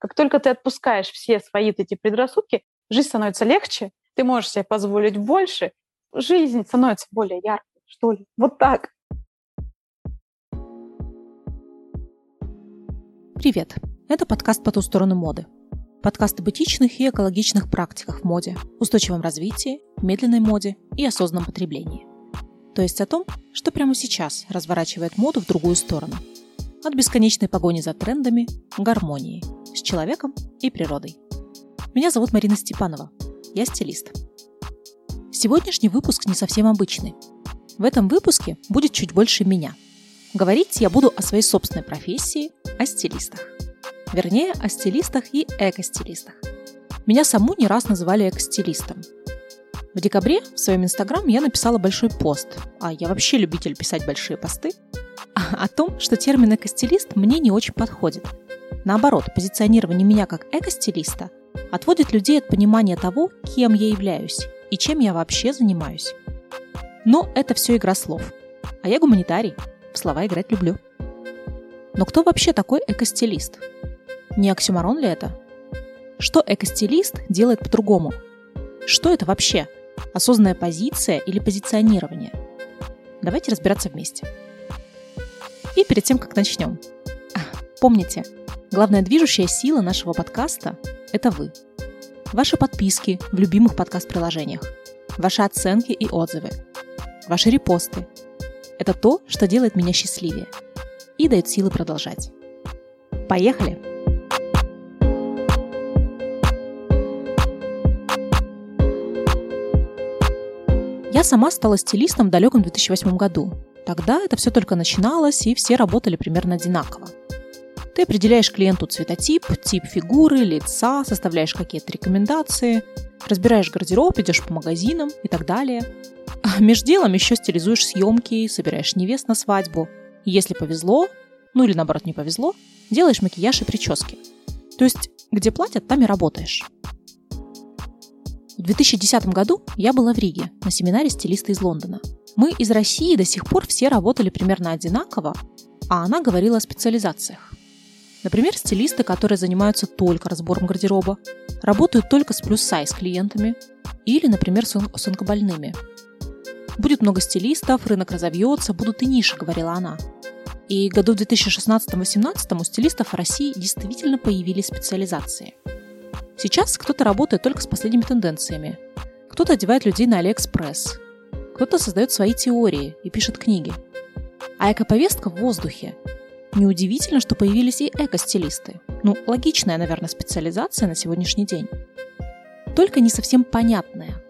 Как только ты отпускаешь все свои эти предрассудки, жизнь становится легче, ты можешь себе позволить больше, жизнь становится более яркой, что ли. Вот так. Привет! Это подкаст «По ту сторону моды». Подкаст об этичных и экологичных практиках в моде, устойчивом развитии, медленной моде и осознанном потреблении. То есть о том, что прямо сейчас разворачивает моду в другую сторону. От бесконечной погони за трендами гармонии с человеком и природой. Меня зовут Марина Степанова. Я стилист. Сегодняшний выпуск не совсем обычный. В этом выпуске будет чуть больше меня. Говорить я буду о своей собственной профессии, о стилистах. Вернее, о стилистах и эко-стилистах. Меня саму не раз называли эко-стилистом. В декабре в своем инстаграм я написала большой пост, а я вообще любитель писать большие посты, о том, что термин эко-стилист мне не очень подходит. Наоборот, позиционирование меня как эко-стилиста отводит людей от понимания того, кем я являюсь и чем я вообще занимаюсь. Но это все игра слов. А я гуманитарий, в слова играть люблю. Но кто вообще такой эко-стилист? Не оксюмарон ли это? Что экостилист делает по-другому? Что это вообще? Осознанная позиция или позиционирование? Давайте разбираться вместе. И перед тем, как начнем. Помните, главная движущая сила нашего подкаста – это вы. Ваши подписки в любимых подкаст-приложениях, ваши оценки и отзывы, ваши репосты – это то, что делает меня счастливее и дает силы продолжать. Поехали! Я сама стала стилистом в далеком 2008 году. Тогда это все только начиналось, и все работали примерно одинаково. Ты определяешь клиенту цветотип, тип фигуры, лица, составляешь какие-то рекомендации, разбираешь гардероб, идешь по магазинам и так далее. А между делом еще стилизуешь съемки, собираешь невест на свадьбу. И если повезло, ну или наоборот не повезло, делаешь макияж и прически. То есть, где платят, там и работаешь. В 2010 году я была в Риге на семинаре стилиста из Лондона. Мы из России до сих пор все работали примерно одинаково, а она говорила о специализациях. Например, стилисты, которые занимаются только разбором гардероба, работают только с плюс-сайз клиентами или, например, с онкобольными. Будет много стилистов, рынок разовьется, будут и ниши, говорила она. И году в 2016-2018 у стилистов в России действительно появились специализации – Сейчас кто-то работает только с последними тенденциями. Кто-то одевает людей на Алиэкспресс. Кто-то создает свои теории и пишет книги. А экоповестка в воздухе. Неудивительно, что появились и эко-стилисты. Ну, логичная, наверное, специализация на сегодняшний день. Только не совсем понятная.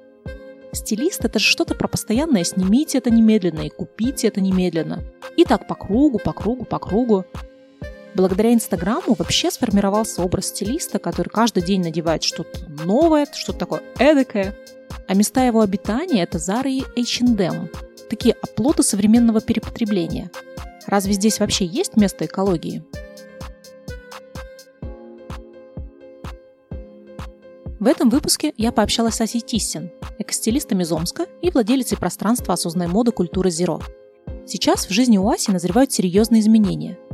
Стилист – это же что-то про постоянное «снимите это немедленно» и «купите это немедленно». И так по кругу, по кругу, по кругу. Благодаря Инстаграму вообще сформировался образ стилиста, который каждый день надевает что-то новое, что-то такое эдакое. А места его обитания – это Zara и H&M. Такие оплоты современного перепотребления. Разве здесь вообще есть место экологии? В этом выпуске я пообщалась с Асей Тиссин, экостилистом из Омска и владелицей пространства осознанной моды культуры Zero. Сейчас в жизни у Аси назревают серьезные изменения –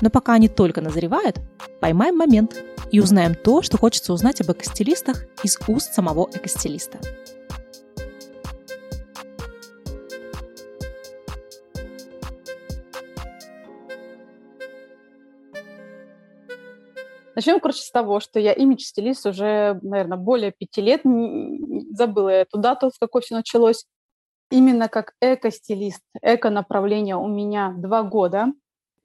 но пока они только назревают, поймаем момент и узнаем то, что хочется узнать об экостилистах из уст самого экостилиста. Начнем, короче, с того, что я имидж-стилист уже, наверное, более пяти лет. Забыла я эту дату, с какой все началось. Именно как эко-стилист, эко-направление у меня два года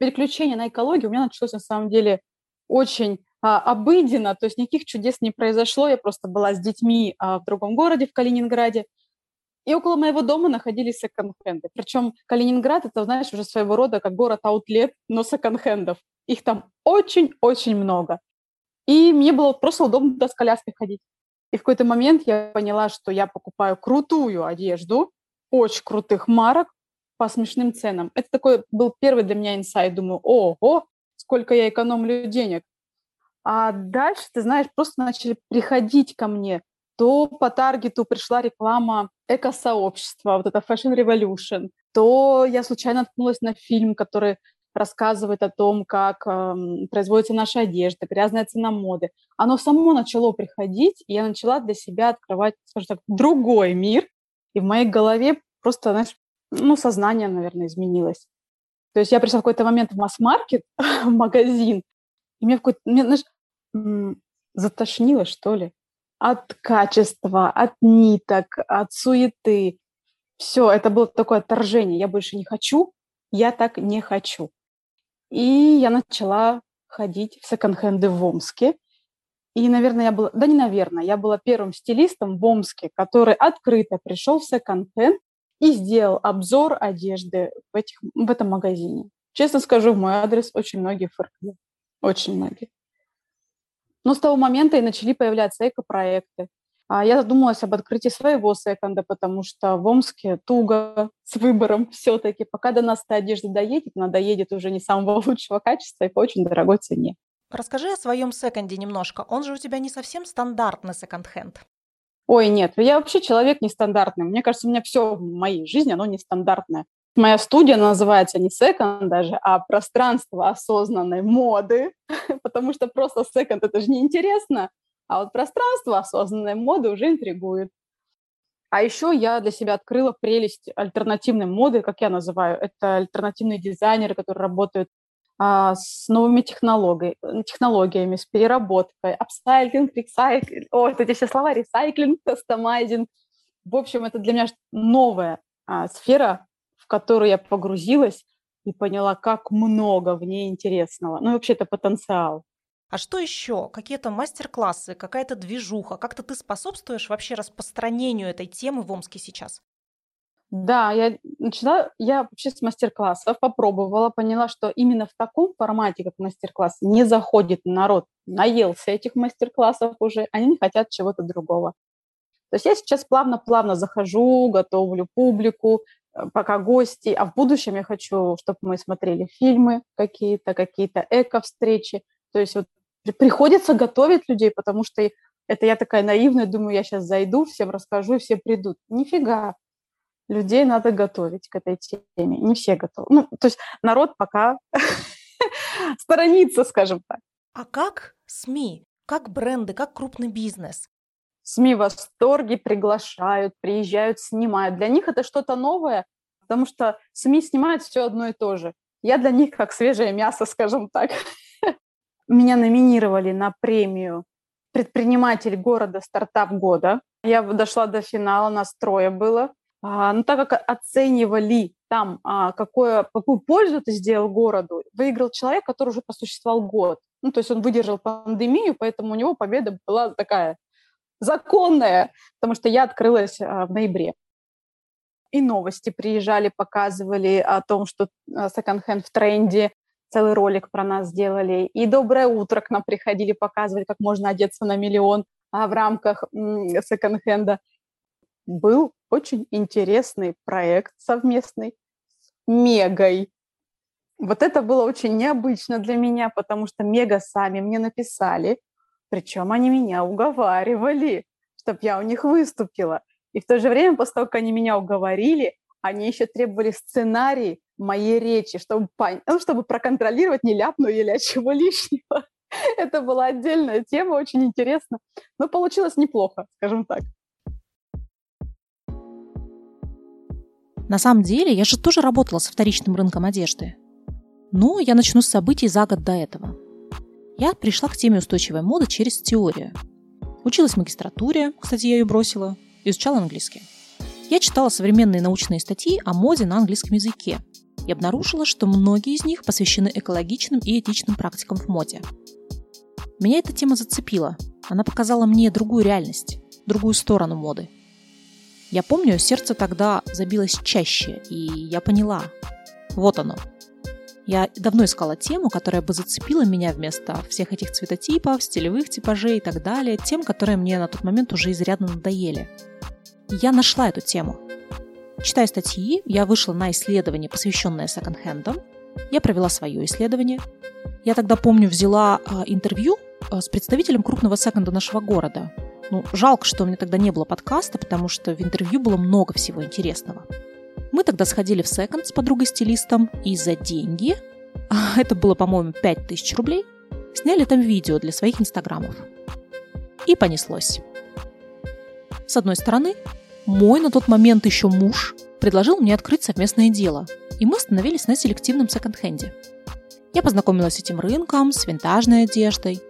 переключение на экологию у меня началось на самом деле очень а, обыденно, то есть никаких чудес не произошло. Я просто была с детьми а, в другом городе, в Калининграде, и около моего дома находились секонд-хенды. Причем Калининград – это, знаешь, уже своего рода как город-аутлет, но секонд-хендов. Их там очень-очень много. И мне было просто удобно туда с коляской ходить. И в какой-то момент я поняла, что я покупаю крутую одежду, очень крутых марок, по смешным ценам. Это такой был первый для меня инсайт. Думаю, ого, сколько я экономлю денег. А дальше, ты знаешь, просто начали приходить ко мне. То по таргету пришла реклама эко-сообщества, вот это Fashion Revolution, то я случайно наткнулась на фильм, который рассказывает о том, как э, производится наша одежда, грязная цена моды. Оно само начало приходить, и я начала для себя открывать, скажем так, другой мир. И в моей голове просто, знаешь, ну, сознание, наверное, изменилось. То есть я пришла в какой-то момент в масс-маркет, в магазин, и мне какой-то, мне, знаешь, затошнило, что ли, от качества, от ниток, от суеты. Все, это было такое отторжение. Я больше не хочу, я так не хочу. И я начала ходить в секонд-хенды в Омске. И, наверное, я была, да не наверное, я была первым стилистом в Омске, который открыто пришел в секонд-хенд и сделал обзор одежды в, этих, в этом магазине. Честно скажу, в мой адрес очень многие фыркали. Очень многие. Но с того момента и начали появляться эко-проекты. А я задумалась об открытии своего секонда, потому что в Омске туго с выбором все-таки. Пока до нас эта одежда доедет, она доедет уже не самого лучшего качества и по очень дорогой цене. Расскажи о своем секонде немножко. Он же у тебя не совсем стандартный секонд-хенд. Ой, нет, я вообще человек нестандартный. Мне кажется, у меня все в моей жизни, оно нестандартное. Моя студия называется не секонд даже, а пространство осознанной моды, потому что просто секонд – это же неинтересно. А вот пространство осознанной моды уже интригует. А еще я для себя открыла прелесть альтернативной моды, как я называю. Это альтернативные дизайнеры, которые работают с новыми технологиями, технологиями, с переработкой, апсайклинг, ресайклинг, о, вот эти все слова, ресайклинг, кастомайзинг. В общем, это для меня новая а, сфера, в которую я погрузилась и поняла, как много в ней интересного. Ну вообще это потенциал. А что еще? Какие-то мастер-классы, какая-то движуха? Как-то ты способствуешь вообще распространению этой темы в Омске сейчас? Да, я начала, я вообще с мастер-классов попробовала, поняла, что именно в таком формате, как мастер-класс, не заходит народ, наелся этих мастер-классов уже, они не хотят чего-то другого. То есть я сейчас плавно-плавно захожу, готовлю публику, э, пока гости, а в будущем я хочу, чтобы мы смотрели фильмы какие-то, какие-то эко-встречи. То есть вот приходится готовить людей, потому что это я такая наивная, думаю, я сейчас зайду, всем расскажу, и все придут. Нифига. Людей надо готовить к этой теме. Не все готовы. Ну, то есть народ пока сторонится, скажем так. А как СМИ, как бренды, как крупный бизнес? СМИ в восторге, приглашают, приезжают, снимают. Для них это что-то новое, потому что СМИ снимают все одно и то же. Я для них как свежее мясо, скажем так. Меня номинировали на премию «Предприниматель города. Стартап года». Я дошла до финала, нас трое было. А, но так как оценивали там, а, какое, какую пользу ты сделал городу, выиграл человек, который уже посуществовал год. Ну, то есть он выдержал пандемию, поэтому у него победа была такая законная, потому что я открылась а, в ноябре. И новости приезжали, показывали о том, что секонд-хенд в тренде, целый ролик про нас сделали. И «Доброе утро» к нам приходили, показывали, как можно одеться на миллион в рамках секонд-хенда. Был очень интересный проект совместный с Мегой. Вот это было очень необычно для меня, потому что Мега сами мне написали, причем они меня уговаривали, чтобы я у них выступила. И в то же время, после того, как они меня уговорили, они еще требовали сценарий моей речи, чтобы, ну, чтобы проконтролировать, не ляпну или чего лишнего. Это была отдельная тема, очень интересно. Но получилось неплохо, скажем так. На самом деле, я же тоже работала с вторичным рынком одежды. Но я начну с событий за год до этого. Я пришла к теме устойчивой моды через теорию. Училась в магистратуре, кстати, я ее бросила, изучала английский. Я читала современные научные статьи о моде на английском языке и обнаружила, что многие из них посвящены экологичным и этичным практикам в моде. Меня эта тема зацепила. Она показала мне другую реальность, другую сторону моды. Я помню, сердце тогда забилось чаще, и я поняла. Вот оно. Я давно искала тему, которая бы зацепила меня вместо всех этих цветотипов, стилевых типажей и так далее, тем, которые мне на тот момент уже изрядно надоели – я нашла эту тему. Читая статьи, я вышла на исследование, посвященное секонд-хендам. Я провела свое исследование. Я тогда, помню, взяла а, интервью а, с представителем крупного секонда нашего города. Ну, жалко, что у меня тогда не было подкаста, потому что в интервью было много всего интересного. Мы тогда сходили в секонд с подругой-стилистом и за деньги это было, по-моему, 5000 рублей, сняли там видео для своих инстаграмов. И понеслось. С одной стороны, мой на тот момент еще муж предложил мне открыть совместное дело, и мы остановились на селективном секонд-хенде. Я познакомилась с этим рынком, с винтажной одеждой.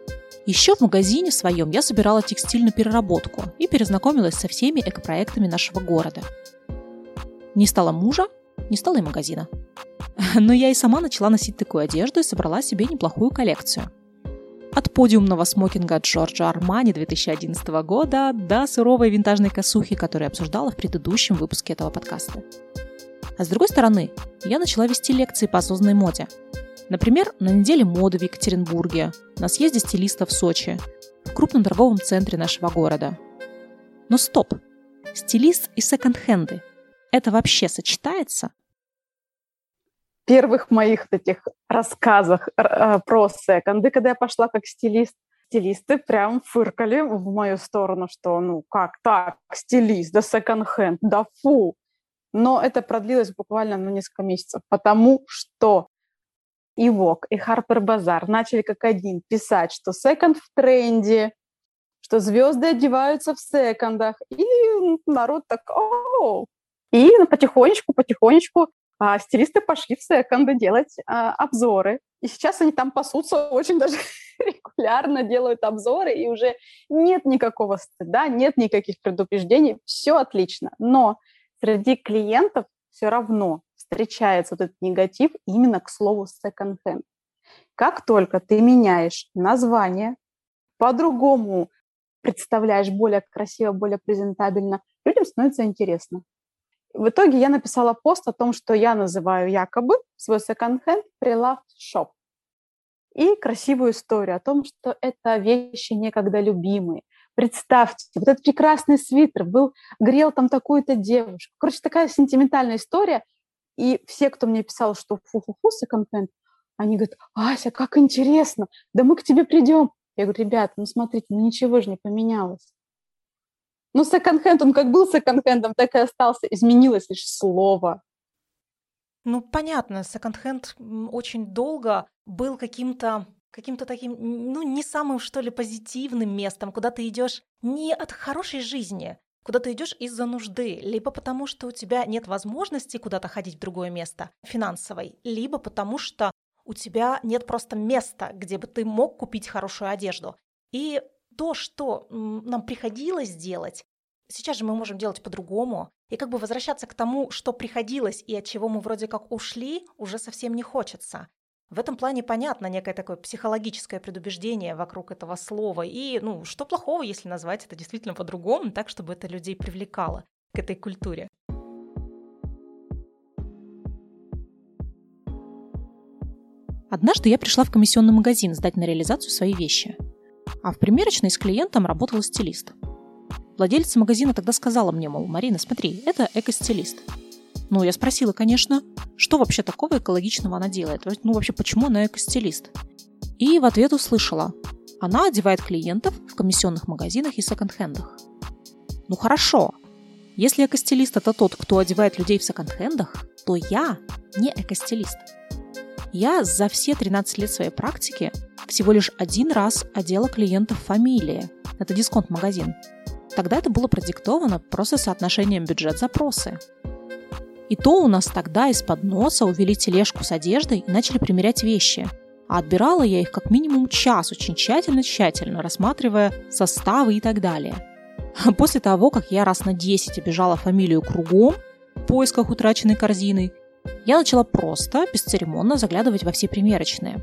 Еще в магазине своем я собирала текстильную переработку и перезнакомилась со всеми экопроектами нашего города. Не стало мужа, не стало и магазина. Но я и сама начала носить такую одежду и собрала себе неплохую коллекцию. От подиумного смокинга Джорджа Армани 2011 года до суровой винтажной косухи, которую я обсуждала в предыдущем выпуске этого подкаста. А с другой стороны, я начала вести лекции по осознанной моде. Например, на неделе моды в Екатеринбурге, на съезде стилистов в Сочи, в крупном торговом центре нашего города. Но стоп! Стилист и секонд-хенды – это вообще сочетается? первых моих этих рассказах э, про секонды, когда я пошла как стилист, стилисты прям фыркали в мою сторону, что ну как так, стилист, да секонд-хенд, да фу. Но это продлилось буквально ну, несколько месяцев, потому что и Vogue, и Harper Bazaar начали как один писать, что секонд в тренде, что звезды одеваются в секондах, и народ так, о, и потихонечку, потихонечку а, стилисты пошли в секонды делать а, обзоры. И сейчас они там пасутся очень даже регулярно, делают обзоры, и уже нет никакого стыда, нет никаких предупреждений, все отлично. Но среди клиентов все равно встречается вот этот негатив именно к слову second-hand. Как только ты меняешь название, по-другому представляешь более красиво, более презентабельно, людям становится интересно. В итоге я написала пост о том, что я называю якобы свой секонд-хенд прилавт шоп. И красивую историю о том, что это вещи некогда любимые. Представьте, вот этот прекрасный свитер был, грел там такую-то девушку. Короче, такая сентиментальная история. И все, кто мне писал, что фу-фу-фу, секонд-хенд, они говорят, Ася, как интересно, да мы к тебе придем. Я говорю, ребята, ну смотрите, ну ничего же не поменялось. Ну, секонд-хенд, он как был секонд-хендом, так и остался. Изменилось лишь слово. Ну, понятно, секонд-хенд очень долго был каким-то каким-то таким, ну, не самым, что ли, позитивным местом, куда ты идешь не от хорошей жизни, куда ты идешь из-за нужды, либо потому, что у тебя нет возможности куда-то ходить в другое место финансовой, либо потому, что у тебя нет просто места, где бы ты мог купить хорошую одежду. И то, что нам приходилось делать, сейчас же мы можем делать по-другому. И как бы возвращаться к тому, что приходилось и от чего мы вроде как ушли, уже совсем не хочется. В этом плане понятно некое такое психологическое предубеждение вокруг этого слова. И, ну, что плохого, если назвать это действительно по-другому, так, чтобы это людей привлекало к этой культуре. Однажды я пришла в комиссионный магазин сдать на реализацию свои вещи – а в примерочной с клиентом работала стилист. Владелица магазина тогда сказала мне, мол, Марина, смотри, это эко-стилист. Ну, я спросила, конечно, что вообще такого экологичного она делает? Ну, вообще, почему она эко-стилист? И в ответ услышала, она одевает клиентов в комиссионных магазинах и секонд-хендах. Ну хорошо, если эко-стилист это тот, кто одевает людей в секонд-хендах, то я не эко-стилист. Я за все 13 лет своей практики всего лишь один раз одела клиентов фамилии. Это дисконт-магазин. Тогда это было продиктовано просто соотношением бюджет-запросы. И то у нас тогда из-под носа увели тележку с одеждой и начали примерять вещи. А отбирала я их как минимум час, очень тщательно-тщательно, рассматривая составы и так далее. После того, как я раз на 10 обижала фамилию кругом в поисках утраченной корзины, я начала просто, бесцеремонно заглядывать во все примерочные.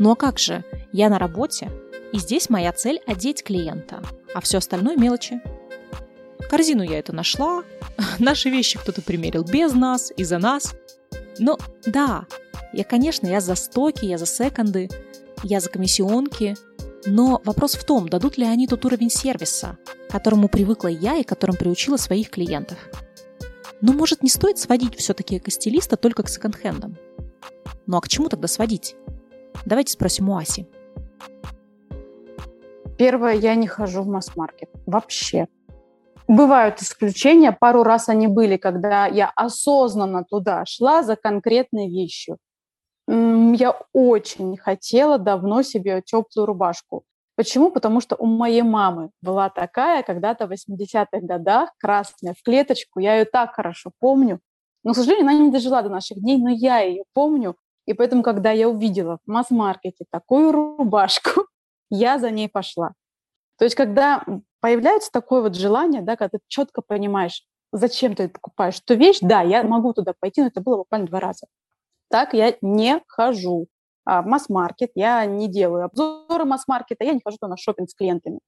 Ну а как же, я на работе, и здесь моя цель – одеть клиента, а все остальное – мелочи. Корзину я эту нашла, наши вещи кто-то примерил без нас и за нас. Но да, я, конечно, я за стоки, я за секонды, я за комиссионки, но вопрос в том, дадут ли они тот уровень сервиса, к которому привыкла я и которым приучила своих клиентов – но, может, не стоит сводить все-таки эко-стилиста только к секонд-хендам? Ну а к чему тогда сводить? Давайте спросим у Аси. Первое, я не хожу в масс-маркет. Вообще. Бывают исключения. Пару раз они были, когда я осознанно туда шла за конкретной вещью. Я очень хотела давно себе теплую рубашку. Почему? Потому что у моей мамы была такая когда-то в 80-х годах, красная, в клеточку. Я ее так хорошо помню. Но, к сожалению, она не дожила до наших дней, но я ее помню. И поэтому, когда я увидела в масс-маркете такую рубашку, я за ней пошла. То есть, когда появляется такое вот желание, да, когда ты четко понимаешь, зачем ты покупаешь эту вещь, да, я могу туда пойти, но это было буквально два раза. Так я не хожу а, в масс-маркет, я не делаю обзоры масс-маркета, я не хожу на шопинг с клиентами.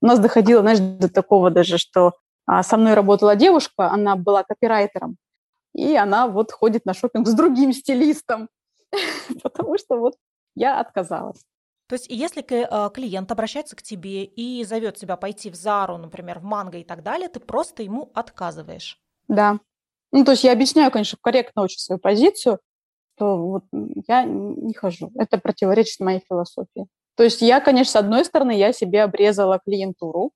У нас доходило, знаешь, до такого даже, что а, со мной работала девушка, она была копирайтером, и она вот ходит на шопинг с другим стилистом, потому что вот я отказалась. То есть, если э, клиент обращается к тебе и зовет тебя пойти в Зару, например, в Манго и так далее, ты просто ему отказываешь. Да. Ну, то есть я объясняю, конечно, корректно очень свою позицию, что вот я не хожу. Это противоречит моей философии. То есть я, конечно, с одной стороны, я себе обрезала клиентуру,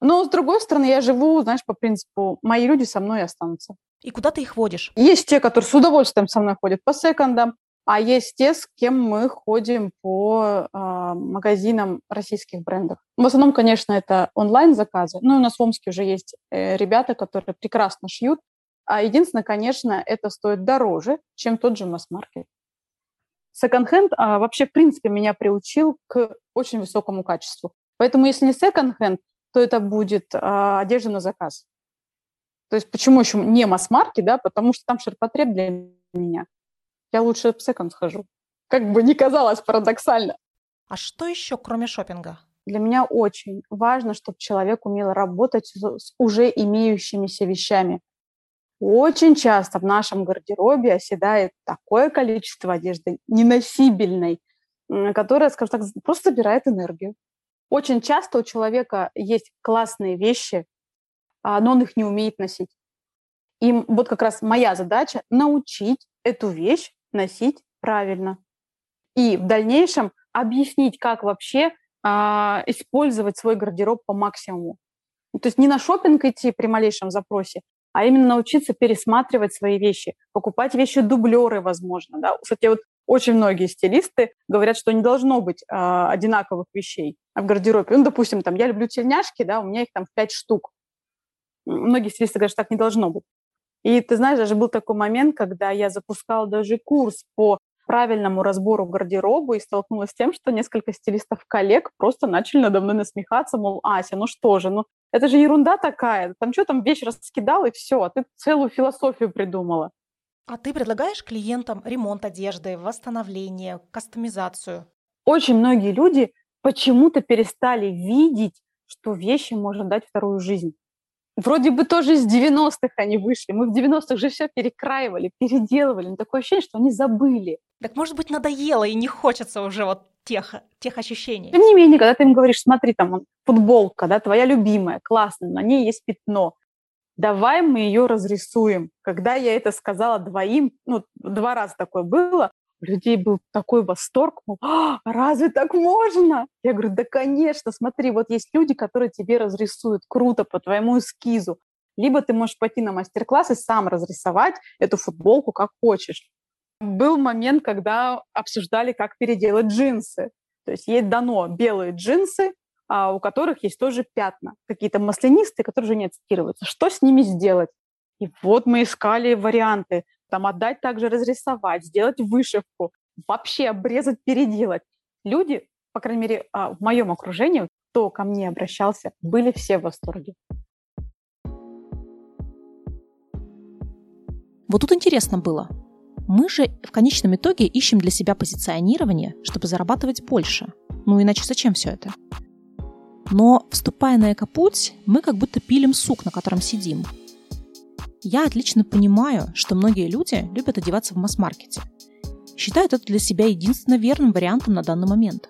но с другой стороны, я живу, знаешь, по принципу, мои люди со мной останутся. И куда ты их водишь? Есть те, которые с удовольствием со мной ходят по секондам, а есть те, с кем мы ходим по э, магазинам российских брендов. В основном, конечно, это онлайн-заказы. Ну, у нас в Омске уже есть э, ребята, которые прекрасно шьют. А единственное, конечно, это стоит дороже, чем тот же масс-маркет. Секонд-хенд а, вообще, в принципе, меня приучил к очень высокому качеству. Поэтому, если не секонд-хенд, то это будет а, одежда на заказ. То есть почему еще не масс-маркет, да, потому что там ширпотреб для меня – я лучше в секонд схожу. Как бы ни казалось парадоксально. А что еще, кроме шопинга? Для меня очень важно, чтобы человек умел работать с уже имеющимися вещами. Очень часто в нашем гардеробе оседает такое количество одежды неносибельной, которая, скажем так, просто забирает энергию. Очень часто у человека есть классные вещи, а, но он их не умеет носить. И вот как раз моя задача научить эту вещь носить правильно. И в дальнейшем объяснить, как вообще а, использовать свой гардероб по максимуму. То есть не на шопинг идти при малейшем запросе, а именно научиться пересматривать свои вещи, покупать вещи дублеры, возможно. Да? Кстати, вот очень многие стилисты говорят, что не должно быть э, одинаковых вещей в гардеробе. Ну, допустим, там, я люблю тельняшки, да, у меня их там пять штук. Многие стилисты говорят, что так не должно быть. И ты знаешь, даже был такой момент, когда я запускала даже курс по правильному разбору гардероба и столкнулась с тем, что несколько стилистов-коллег просто начали надо мной насмехаться, мол, Ася, ну что же, ну это же ерунда такая, там что там вещь раскидал и все, а ты целую философию придумала. А ты предлагаешь клиентам ремонт одежды, восстановление, кастомизацию? Очень многие люди почему-то перестали видеть, что вещи можно дать вторую жизнь. Вроде бы тоже из 90-х они вышли. Мы в 90-х же все перекраивали, переделывали. Но такое ощущение, что они забыли. Так может быть надоело и не хочется уже вот тех, тех ощущений. Тем не менее, когда ты им говоришь, смотри, там футболка, да, твоя любимая, классная, на ней есть пятно, давай мы ее разрисуем. Когда я это сказала двоим, ну, два раза такое было, у людей был такой восторг, мол, а, разве так можно? Я говорю, да, конечно, смотри, вот есть люди, которые тебе разрисуют круто по твоему эскизу. Либо ты можешь пойти на мастер-класс и сам разрисовать эту футболку как хочешь. Был момент, когда обсуждали, как переделать джинсы. То есть есть дано белые джинсы, а у которых есть тоже пятна, какие-то маслянистые, которые уже не отстирываются. Что с ними сделать? И вот мы искали варианты там отдать также разрисовать, сделать вышивку, вообще обрезать, переделать. Люди, по крайней мере, а, в моем окружении, кто ко мне обращался, были все в восторге. Вот тут интересно было. Мы же в конечном итоге ищем для себя позиционирование, чтобы зарабатывать больше. Ну иначе зачем все это? Но, вступая на экопуть, мы как будто пилим сук, на котором сидим. Я отлично понимаю, что многие люди любят одеваться в масс-маркете. Считают это для себя единственно верным вариантом на данный момент.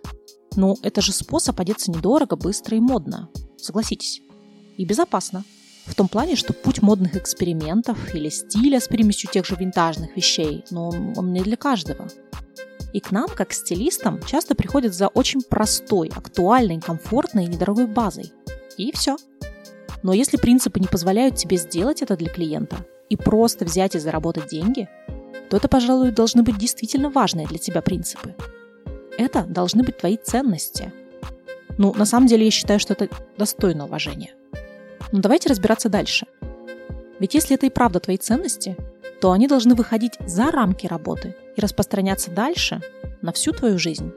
Но это же способ одеться недорого, быстро и модно. Согласитесь. И безопасно. В том плане, что путь модных экспериментов или стиля с примесью тех же винтажных вещей, но он не для каждого. И к нам, как к стилистам, часто приходят за очень простой, актуальной, комфортной и недорогой базой. И все. Но если принципы не позволяют тебе сделать это для клиента и просто взять и заработать деньги, то это, пожалуй, должны быть действительно важные для тебя принципы. Это должны быть твои ценности. Ну, на самом деле, я считаю, что это достойно уважения. Но давайте разбираться дальше. Ведь если это и правда твои ценности, то они должны выходить за рамки работы и распространяться дальше на всю твою жизнь.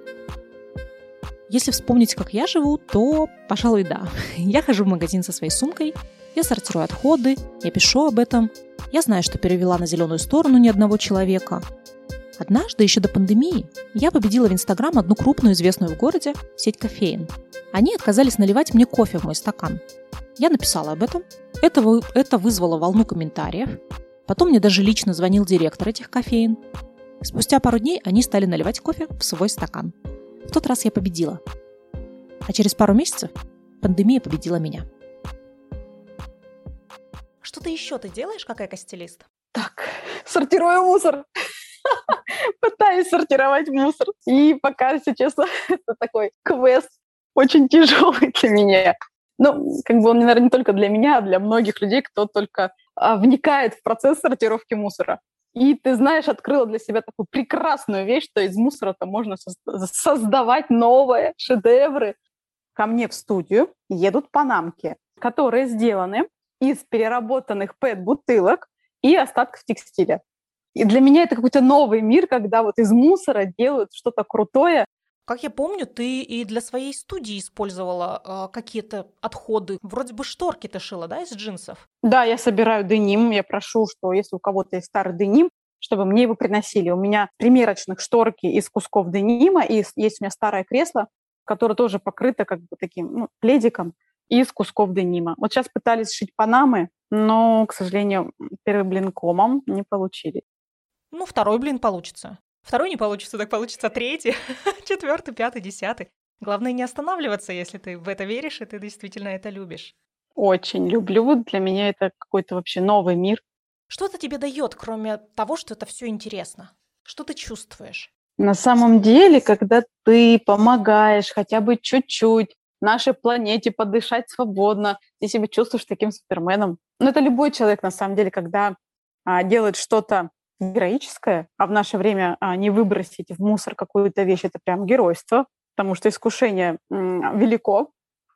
Если вспомнить, как я живу, то, пожалуй, да. Я хожу в магазин со своей сумкой, я сортирую отходы, я пишу об этом, я знаю, что перевела на зеленую сторону ни одного человека. Однажды, еще до пандемии, я победила в Инстаграм одну крупную известную в городе сеть кофеин. Они отказались наливать мне кофе в мой стакан. Я написала об этом. Это, это вызвало волну комментариев. Потом мне даже лично звонил директор этих кофеин. Спустя пару дней они стали наливать кофе в свой стакан. В тот раз я победила. А через пару месяцев пандемия победила меня. Что-то еще ты делаешь как экостилист? Так, сортирую мусор. Пытаюсь сортировать мусор. И пока, если честно, это такой квест очень тяжелый для меня. Ну, как бы он, наверное, не только для меня, а для многих людей, кто только а, вникает в процесс сортировки мусора. И ты знаешь, открыла для себя такую прекрасную вещь, что из мусора-то можно создавать новые шедевры. Ко мне в студию едут панамки, которые сделаны из переработанных пэт-бутылок и остатков текстиля. И для меня это какой-то новый мир, когда вот из мусора делают что-то крутое, как я помню, ты и для своей студии использовала э, какие-то отходы. Вроде бы шторки ты шила, да, из джинсов? Да, я собираю деним. Я прошу, что если у кого-то есть старый деним, чтобы мне его приносили. У меня примерочных шторки из кусков денима, и есть у меня старое кресло, которое тоже покрыто как бы таким ну, пледиком из кусков денима. Вот сейчас пытались шить панамы, но, к сожалению, первый блин комом не получили. Ну, второй блин получится. Второй не получится, так получится третий, четвертый, пятый, десятый. Главное не останавливаться, если ты в это веришь, и ты действительно это любишь. Очень люблю. Для меня это какой-то вообще новый мир. Что это тебе дает, кроме того, что это все интересно? Что ты чувствуешь? На самом деле, когда ты помогаешь хотя бы чуть-чуть нашей планете подышать свободно, ты себя чувствуешь таким суперменом. Но это любой человек, на самом деле, когда а, делает что-то героическое, а в наше время а, не выбросить в мусор какую-то вещь, это прям геройство, потому что искушение велико,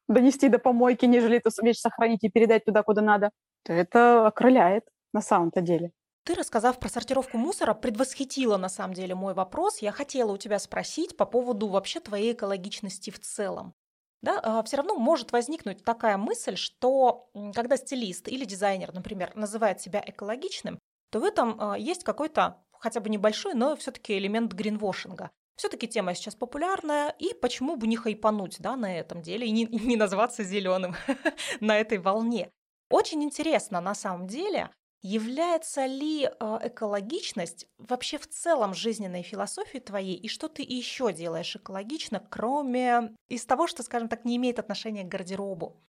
донести до помойки, нежели эту вещь сохранить и передать туда, куда надо, то это окрыляет на самом-то деле. Ты, рассказав про сортировку мусора, предвосхитила на самом деле мой вопрос. Я хотела у тебя спросить по поводу вообще твоей экологичности в целом. Да, а, все равно может возникнуть такая мысль, что когда стилист или дизайнер, например, называет себя экологичным, то в этом а, есть какой-то хотя бы небольшой, но все-таки элемент гринвошинга. Все-таки тема сейчас популярная, и почему бы не хайпануть да, на этом деле и не, не назваться зеленым на этой волне. Очень интересно на самом деле, является ли а, экологичность вообще в целом жизненной философией твоей, и что ты еще делаешь экологично, кроме из того, что, скажем так, не имеет отношения к гардеробу?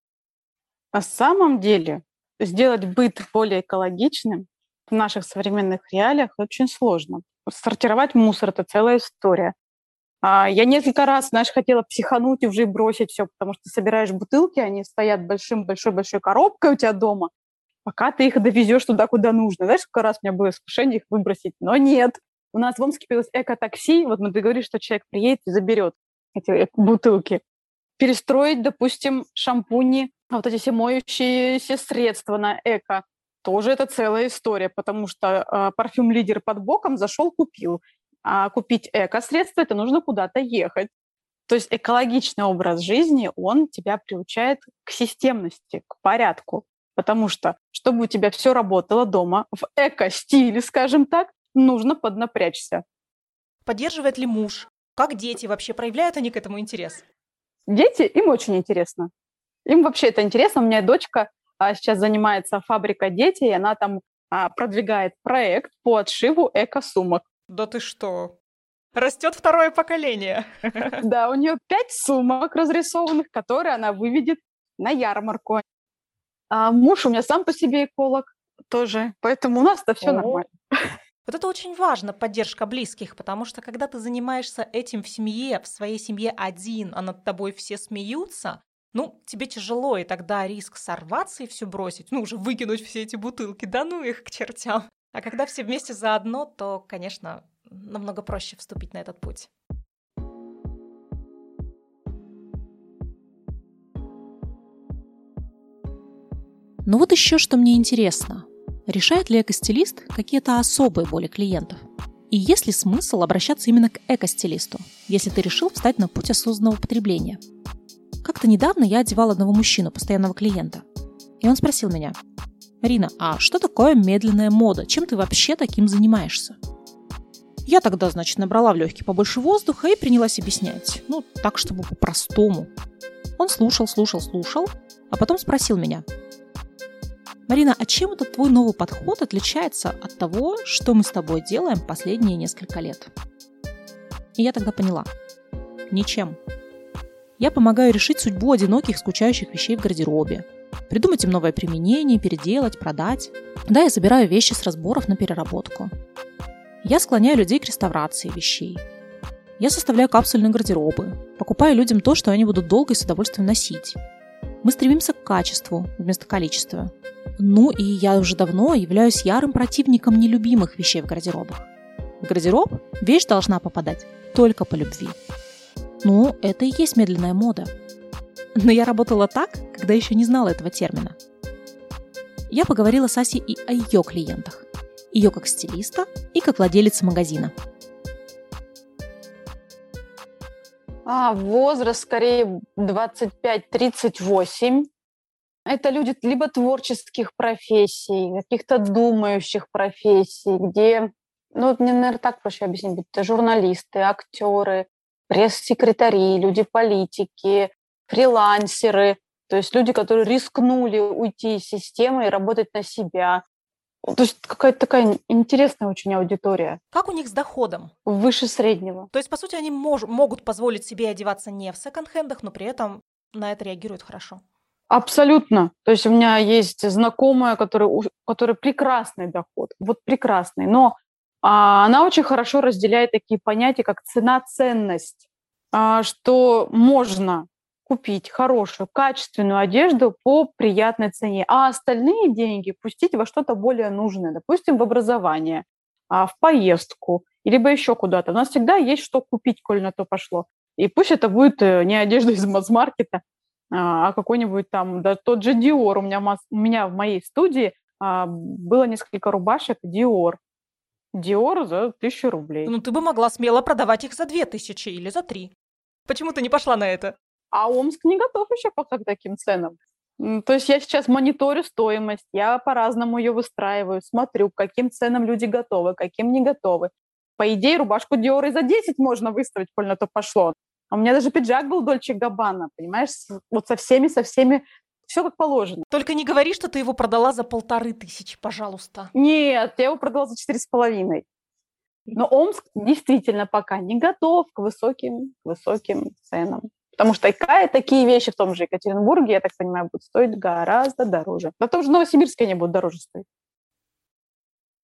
На самом деле сделать быт более экологичным в наших современных реалиях очень сложно. Сортировать мусор – это целая история. А, я несколько раз, знаешь, хотела психануть и уже бросить все, потому что собираешь бутылки, они стоят большим, большой-большой коробкой у тебя дома, пока ты их довезешь туда, куда нужно. Знаешь, сколько раз у меня было искушение их выбросить, но нет. У нас в Омске появилось эко-такси, вот мы договорились, что человек приедет и заберет эти бутылки. Перестроить, допустим, шампуни, а вот эти все моющиеся средства на эко тоже это целая история, потому что э, парфюм-лидер под боком зашел, купил. А купить эко-средства – это нужно куда-то ехать. То есть экологичный образ жизни, он тебя приучает к системности, к порядку. Потому что, чтобы у тебя все работало дома в эко-стиле, скажем так, нужно поднапрячься. Поддерживает ли муж? Как дети вообще? Проявляют они к этому интерес? Дети, им очень интересно. Им вообще это интересно. У меня дочка сейчас занимается фабрика дети, и она там а, продвигает проект по отшиву эко-сумок. Да ты что? Растет второе поколение. Да, у нее пять сумок разрисованных, которые она выведет на ярмарку. А муж у меня сам по себе эколог тоже, поэтому у нас-то все нормально. Вот это очень важно, поддержка близких, потому что когда ты занимаешься этим в семье, в своей семье один, а над тобой все смеются, ну, тебе тяжело, и тогда риск сорваться и все бросить, ну, уже выкинуть все эти бутылки, да ну их к чертям. А когда все вместе заодно, то, конечно, намного проще вступить на этот путь. Ну вот еще что мне интересно. Решает ли экостилист какие-то особые боли клиентов? И есть ли смысл обращаться именно к экостилисту, если ты решил встать на путь осознанного потребления? Как-то недавно я одевала одного мужчину, постоянного клиента. И он спросил меня, «Рина, а что такое медленная мода? Чем ты вообще таким занимаешься?» Я тогда, значит, набрала в легкие побольше воздуха и принялась объяснять. Ну, так, чтобы по-простому. Он слушал, слушал, слушал, а потом спросил меня, Марина, а чем этот твой новый подход отличается от того, что мы с тобой делаем последние несколько лет? И я тогда поняла. Ничем. Я помогаю решить судьбу одиноких, скучающих вещей в гардеробе. Придумать им новое применение, переделать, продать. Да, я забираю вещи с разборов на переработку. Я склоняю людей к реставрации вещей. Я составляю капсульные гардеробы, покупаю людям то, что они будут долго и с удовольствием носить. Мы стремимся к качеству вместо количества. Ну и я уже давно являюсь ярым противником нелюбимых вещей в гардеробах. В гардероб вещь должна попадать только по любви. Ну, это и есть медленная мода. Но я работала так, когда еще не знала этого термина. Я поговорила с Асей и о ее клиентах. Ее как стилиста и как владелица магазина. А, возраст скорее 25-38. Это люди либо творческих профессий, каких-то думающих профессий, где, ну, мне, наверное, так проще объяснить, это журналисты, актеры, пресс-секретари, люди политики, фрилансеры, то есть люди, которые рискнули уйти из системы и работать на себя. То есть какая-то такая интересная очень аудитория. Как у них с доходом? Выше среднего. То есть, по сути, они мож- могут позволить себе одеваться не в секонд-хендах, но при этом на это реагируют хорошо. Абсолютно. То есть у меня есть знакомая, которая, которая прекрасный доход, вот прекрасный, но она очень хорошо разделяет такие понятия, как цена-ценность, а, что можно купить хорошую, качественную одежду по приятной цене, а остальные деньги пустить во что-то более нужное, допустим, в образование, а, в поездку, либо еще куда-то. У нас всегда есть что купить, коль на то пошло. И пусть это будет э, не одежда из масс-маркета, а, а какой-нибудь там, да тот же Dior. У меня, у меня в моей студии а, было несколько рубашек Dior. Dior за тысячу рублей. Ну, ты бы могла смело продавать их за две тысячи или за три. Почему ты не пошла на это? А Омск не готов еще пока к таким ценам. То есть я сейчас мониторю стоимость, я по-разному ее выстраиваю, смотрю, к каким ценам люди готовы, каким не готовы. По идее, рубашку Dior и за 10 можно выставить, коль на то пошло. А у меня даже пиджак был Дольче Габбана, понимаешь? Вот со всеми, со всеми, все как положено. Только не говори, что ты его продала за полторы тысячи, пожалуйста. Нет, я его продала за четыре с половиной. Но Омск действительно пока не готов к высоким, высоким ценам. Потому что такая, такие вещи в том же Екатеринбурге, я так понимаю, будут стоить гораздо дороже. Да в Новосибирске они будут дороже стоить.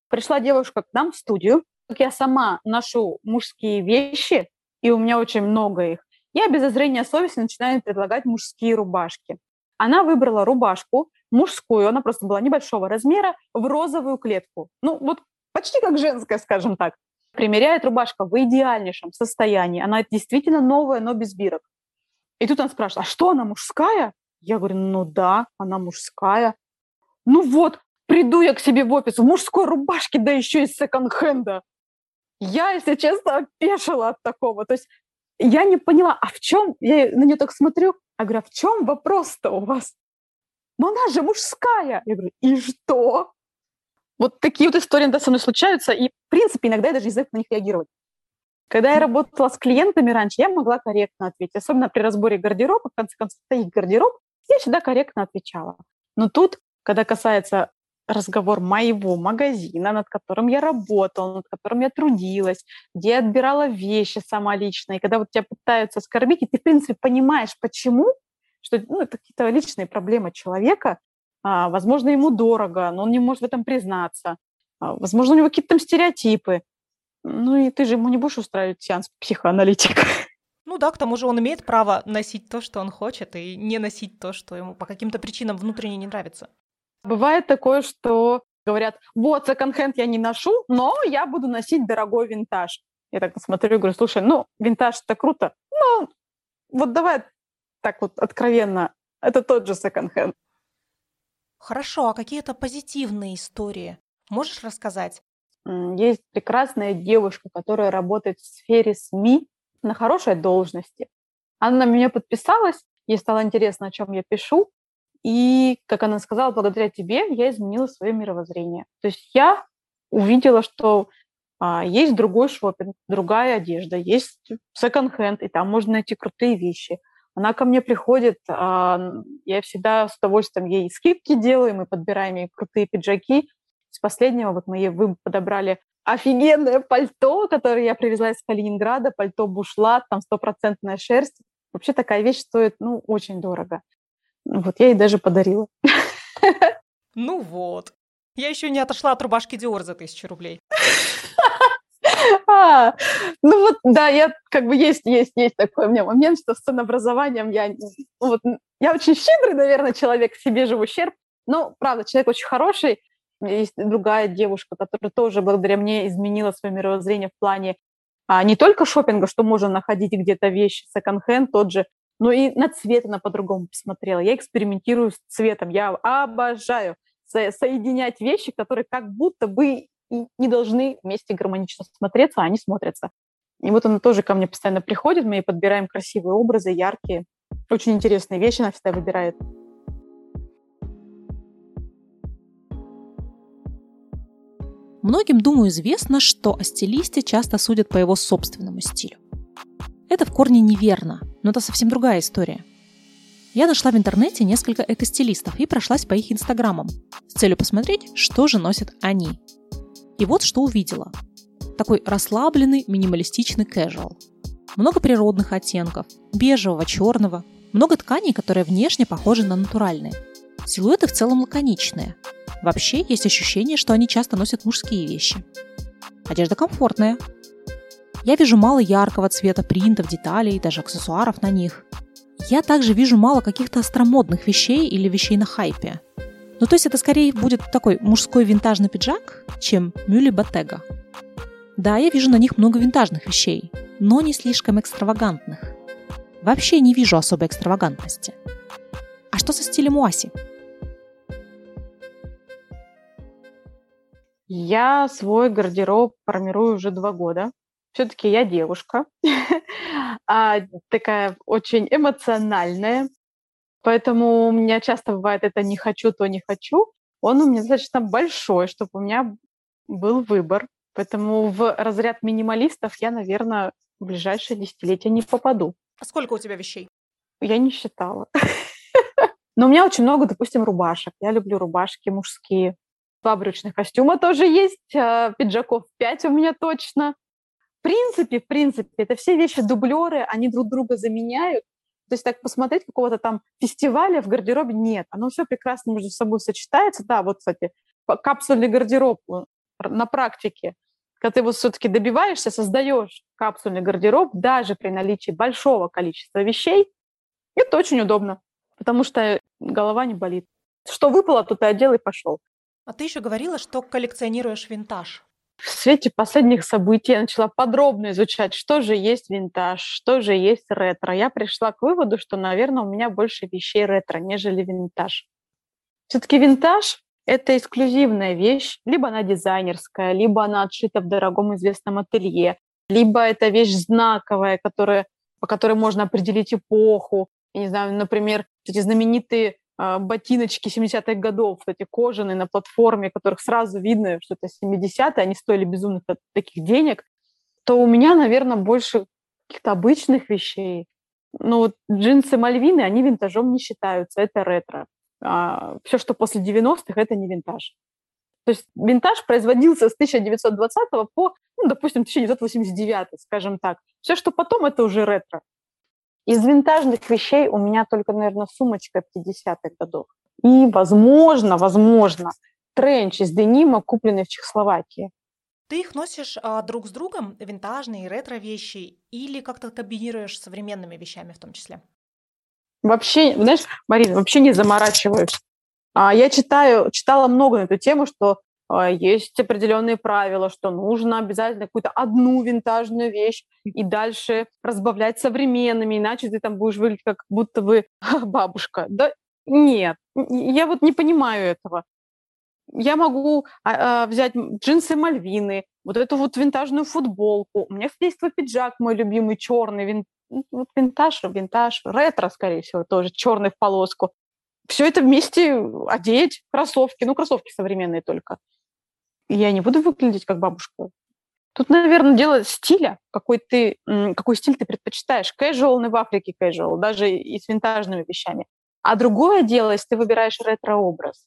Пришла девушка к нам в студию. Как я сама ношу мужские вещи, и у меня очень много их, я без зазрения совести начинаю предлагать мужские рубашки. Она выбрала рубашку мужскую, она просто была небольшого размера, в розовую клетку. Ну, вот почти как женская, скажем так. Примеряет рубашка в идеальнейшем состоянии. Она действительно новая, но без бирок. И тут она спрашивает, а что, она мужская? Я говорю, ну да, она мужская. Ну вот, приду я к себе в офис в мужской рубашке, да еще из секонд-хенда. Я, если честно, опешила от такого. То есть я не поняла, а в чем, я на нее так смотрю, я говорю, а в чем вопрос-то у вас? Но она же мужская. Я говорю, и что? Вот такие вот истории иногда со мной случаются, и, в принципе, иногда я даже не знаю, как на них реагировать. Когда я работала с клиентами раньше, я могла корректно ответить, особенно при разборе гардероба, в конце концов, это их гардероб, я всегда корректно отвечала. Но тут, когда касается разговор моего магазина, над которым я работала, над которым я трудилась, где я отбирала вещи сама лично. И когда вот тебя пытаются оскорбить, и ты, в принципе, понимаешь, почему, что ну, это какие-то личные проблемы человека, а, возможно, ему дорого, но он не может в этом признаться. А, возможно, у него какие-то там стереотипы. Ну и ты же ему не будешь устраивать сеанс психоаналитика. Ну да, к тому же он имеет право носить то, что он хочет, и не носить то, что ему по каким-то причинам внутренне не нравится. Бывает такое, что говорят, вот, секонд-хенд я не ношу, но я буду носить дорогой винтаж. Я так смотрю и говорю, слушай, ну, винтаж это круто, ну, вот давай так вот откровенно, это тот же секонд-хенд. Хорошо, а какие-то позитивные истории можешь рассказать? Есть прекрасная девушка, которая работает в сфере СМИ на хорошей должности. Она на меня подписалась, ей стало интересно, о чем я пишу, и, как она сказала, благодаря тебе я изменила свое мировоззрение. То есть я увидела, что а, есть другой шопинг, другая одежда, есть секонд-хенд, и там можно найти крутые вещи. Она ко мне приходит, а, я всегда с удовольствием ей скидки делаю, мы подбираем ей крутые пиджаки. С последнего вот мы ей подобрали офигенное пальто, которое я привезла из Калининграда, пальто бушлат, там стопроцентная шерсть. Вообще такая вещь стоит, ну, очень дорого. Вот я ей даже подарила. Ну вот. Я еще не отошла от рубашки Диор за тысячу рублей. А, ну вот, да, я как бы есть, есть, есть такой у меня момент, что с ценообразованием я, ну вот, я очень щедрый, наверное, человек, себе же в ущерб, но, правда, человек очень хороший. Есть другая девушка, которая тоже благодаря мне изменила свое мировоззрение в плане а, не только шопинга, что можно находить где-то вещи, секонд-хенд тот же, но и на цвет она по-другому посмотрела. Я экспериментирую с цветом. Я обожаю со- соединять вещи, которые как будто бы не должны вместе гармонично смотреться, а они смотрятся. И вот она тоже ко мне постоянно приходит, мы ей подбираем красивые образы, яркие. Очень интересные вещи она всегда выбирает. Многим, думаю, известно, что о стилисте часто судят по его собственному стилю. Это в корне неверно, но это совсем другая история. Я нашла в интернете несколько экостилистов и прошлась по их инстаграмам с целью посмотреть, что же носят они. И вот что увидела. Такой расслабленный, минималистичный casual. Много природных оттенков, бежевого, черного, много тканей, которые внешне похожи на натуральные. Силуэты в целом лаконичные. Вообще есть ощущение, что они часто носят мужские вещи. Одежда комфортная, я вижу мало яркого цвета принтов, деталей, даже аксессуаров на них. Я также вижу мало каких-то остромодных вещей или вещей на хайпе. Ну, то есть это скорее будет такой мужской винтажный пиджак, чем мюли Ботега. Да, я вижу на них много винтажных вещей, но не слишком экстравагантных. Вообще не вижу особой экстравагантности. А что со стилем Уаси? Я свой гардероб формирую уже два года все-таки я девушка, а, такая очень эмоциональная, поэтому у меня часто бывает это не хочу, то не хочу. Он у меня достаточно большой, чтобы у меня был выбор. Поэтому в разряд минималистов я, наверное, в ближайшее десятилетие не попаду. А сколько у тебя вещей? Я не считала. Но у меня очень много, допустим, рубашек. Я люблю рубашки мужские. Два брючных костюма тоже есть, а, пиджаков пять у меня точно принципе, в принципе, это все вещи дублеры, они друг друга заменяют. То есть так посмотреть какого-то там фестиваля в гардеробе нет. Оно все прекрасно между собой сочетается. Да, вот, кстати, капсульный гардероб э, на практике. Когда ты вот все-таки добиваешься, создаешь капсульный гардероб, даже при наличии большого количества вещей, это очень удобно, потому что голова не болит. Что выпало, то ты одел и пошел. А ты еще говорила, что коллекционируешь винтаж в свете последних событий я начала подробно изучать, что же есть винтаж, что же есть ретро. Я пришла к выводу, что, наверное, у меня больше вещей ретро, нежели винтаж. Все-таки винтаж – это эксклюзивная вещь, либо она дизайнерская, либо она отшита в дорогом известном ателье, либо это вещь знаковая, которая, по которой можно определить эпоху. Я не знаю, например, эти знаменитые ботиночки 70-х годов, эти кожаные на платформе, которых сразу видно, что это 70-е, они стоили безумно таких денег, то у меня, наверное, больше каких-то обычных вещей. Ну вот джинсы Мальвины, они винтажом не считаются, это ретро. А все, что после 90-х, это не винтаж. То есть винтаж производился с 1920 по, ну, допустим, 1989, скажем так. Все, что потом, это уже ретро. Из винтажных вещей у меня только, наверное, сумочка 50-х годов. И, возможно, возможно, тренч из денима, купленный в Чехословакии. Ты их носишь а, друг с другом, винтажные, ретро-вещи, или как-то комбинируешь с современными вещами в том числе? Вообще, знаешь, Марина, вообще не заморачиваюсь. А, я читаю, читала много на эту тему, что есть определенные правила, что нужно обязательно какую-то одну винтажную вещь и дальше разбавлять современными, иначе ты там будешь выглядеть как будто бы бабушка. Да нет, я вот не понимаю этого. Я могу а, а, взять джинсы Мальвины, вот эту вот винтажную футболку. У меня есть свой пиджак, мой любимый черный, вин, ну, вот винтаж, винтаж, ретро, скорее всего, тоже черный в полоску. Все это вместе одеть, кроссовки, ну, кроссовки современные только. И я не буду выглядеть как бабушка. Тут, наверное, дело стиля, какой ты, какой стиль ты предпочитаешь. Casual в Африке casual, даже и с винтажными вещами. А другое дело, если ты выбираешь ретро-образ.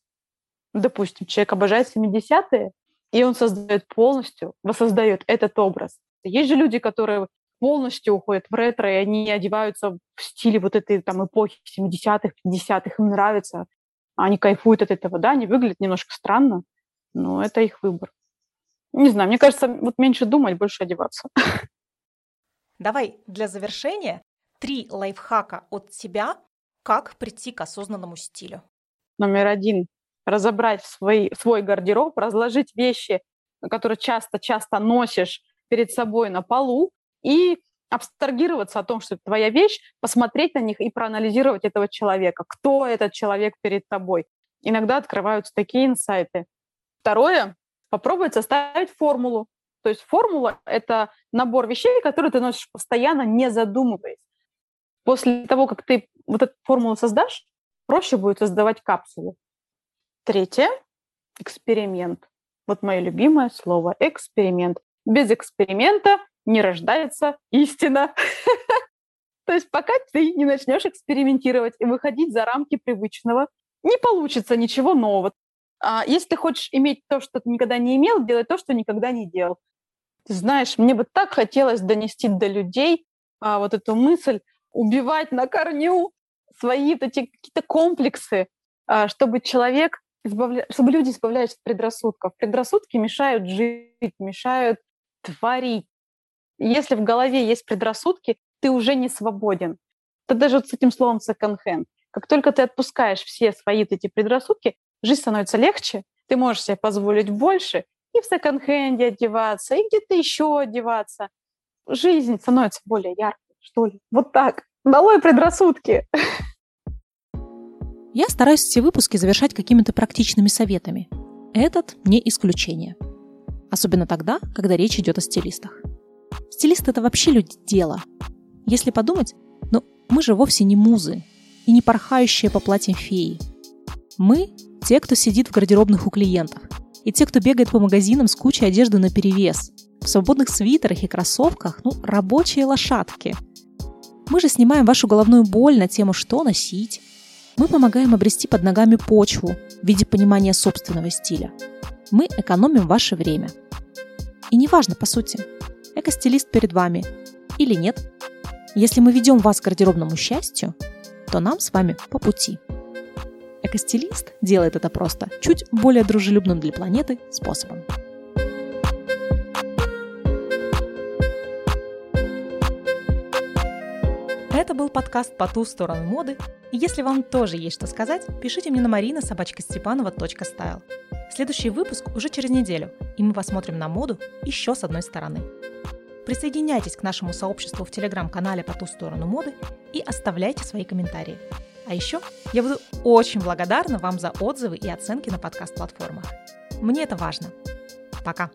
Допустим, человек обожает 70-е, и он создает полностью, воссоздает этот образ. Есть же люди, которые полностью уходят в ретро, и они одеваются в стиле вот этой там эпохи 70-х, 50-х, им нравится, они кайфуют от этого, да, они выглядят немножко странно, но это их выбор. Не знаю, мне кажется, вот меньше думать, больше одеваться. Давай для завершения три лайфхака от тебя, как прийти к осознанному стилю. Номер один разобрать свой, свой гардероб, разложить вещи, которые часто-часто носишь перед собой на полу, и абстрагироваться о том, что это твоя вещь, посмотреть на них и проанализировать этого человека. Кто этот человек перед тобой? Иногда открываются такие инсайты. Второе, попробовать составить формулу. То есть формула – это набор вещей, которые ты носишь постоянно, не задумываясь. После того, как ты вот эту формулу создашь, проще будет создавать капсулу. Третье – эксперимент. Вот мое любимое слово – эксперимент. Без эксперимента не рождается истина. То есть пока ты не начнешь экспериментировать и выходить за рамки привычного, не получится ничего нового. А если ты хочешь иметь то, что ты никогда не имел, делай то, что никогда не делал. Ты знаешь, мне бы так хотелось донести до людей а, вот эту мысль, убивать на корню свои вот эти какие-то комплексы, а, чтобы человек избавля... чтобы люди избавлялись от предрассудков. Предрассудки мешают жить, мешают творить. Если в голове есть предрассудки, ты уже не свободен. Это даже вот с этим словом second-hand. Как только ты отпускаешь все свои эти предрассудки, жизнь становится легче, ты можешь себе позволить больше и в секонд-хенде одеваться, и где-то еще одеваться. Жизнь становится более яркой, что ли. Вот так. Долой предрассудки. Я стараюсь все выпуски завершать какими-то практичными советами. Этот не исключение. Особенно тогда, когда речь идет о стилистах. Стилист – это вообще люди дела. Если подумать, ну, мы же вовсе не музы и не порхающие по платьям феи. Мы – те, кто сидит в гардеробных у клиентов, и те, кто бегает по магазинам с кучей одежды на перевес, в свободных свитерах и кроссовках, ну, рабочие лошадки. Мы же снимаем вашу головную боль на тему «что носить», мы помогаем обрести под ногами почву в виде понимания собственного стиля. Мы экономим ваше время. И неважно, по сути, эко-стилист перед вами или нет. Если мы ведем вас к гардеробному счастью, то нам с вами по пути. Эко-стилист делает это просто чуть более дружелюбным для планеты способом. Это был подкаст «По ту сторону моды». И если вам тоже есть что сказать, пишите мне на марина степанова.стайл. Следующий выпуск уже через неделю, и мы посмотрим на моду еще с одной стороны. Присоединяйтесь к нашему сообществу в телеграм-канале «По ту сторону моды» и оставляйте свои комментарии. А еще я буду очень благодарна вам за отзывы и оценки на подкаст-платформах. Мне это важно. Пока!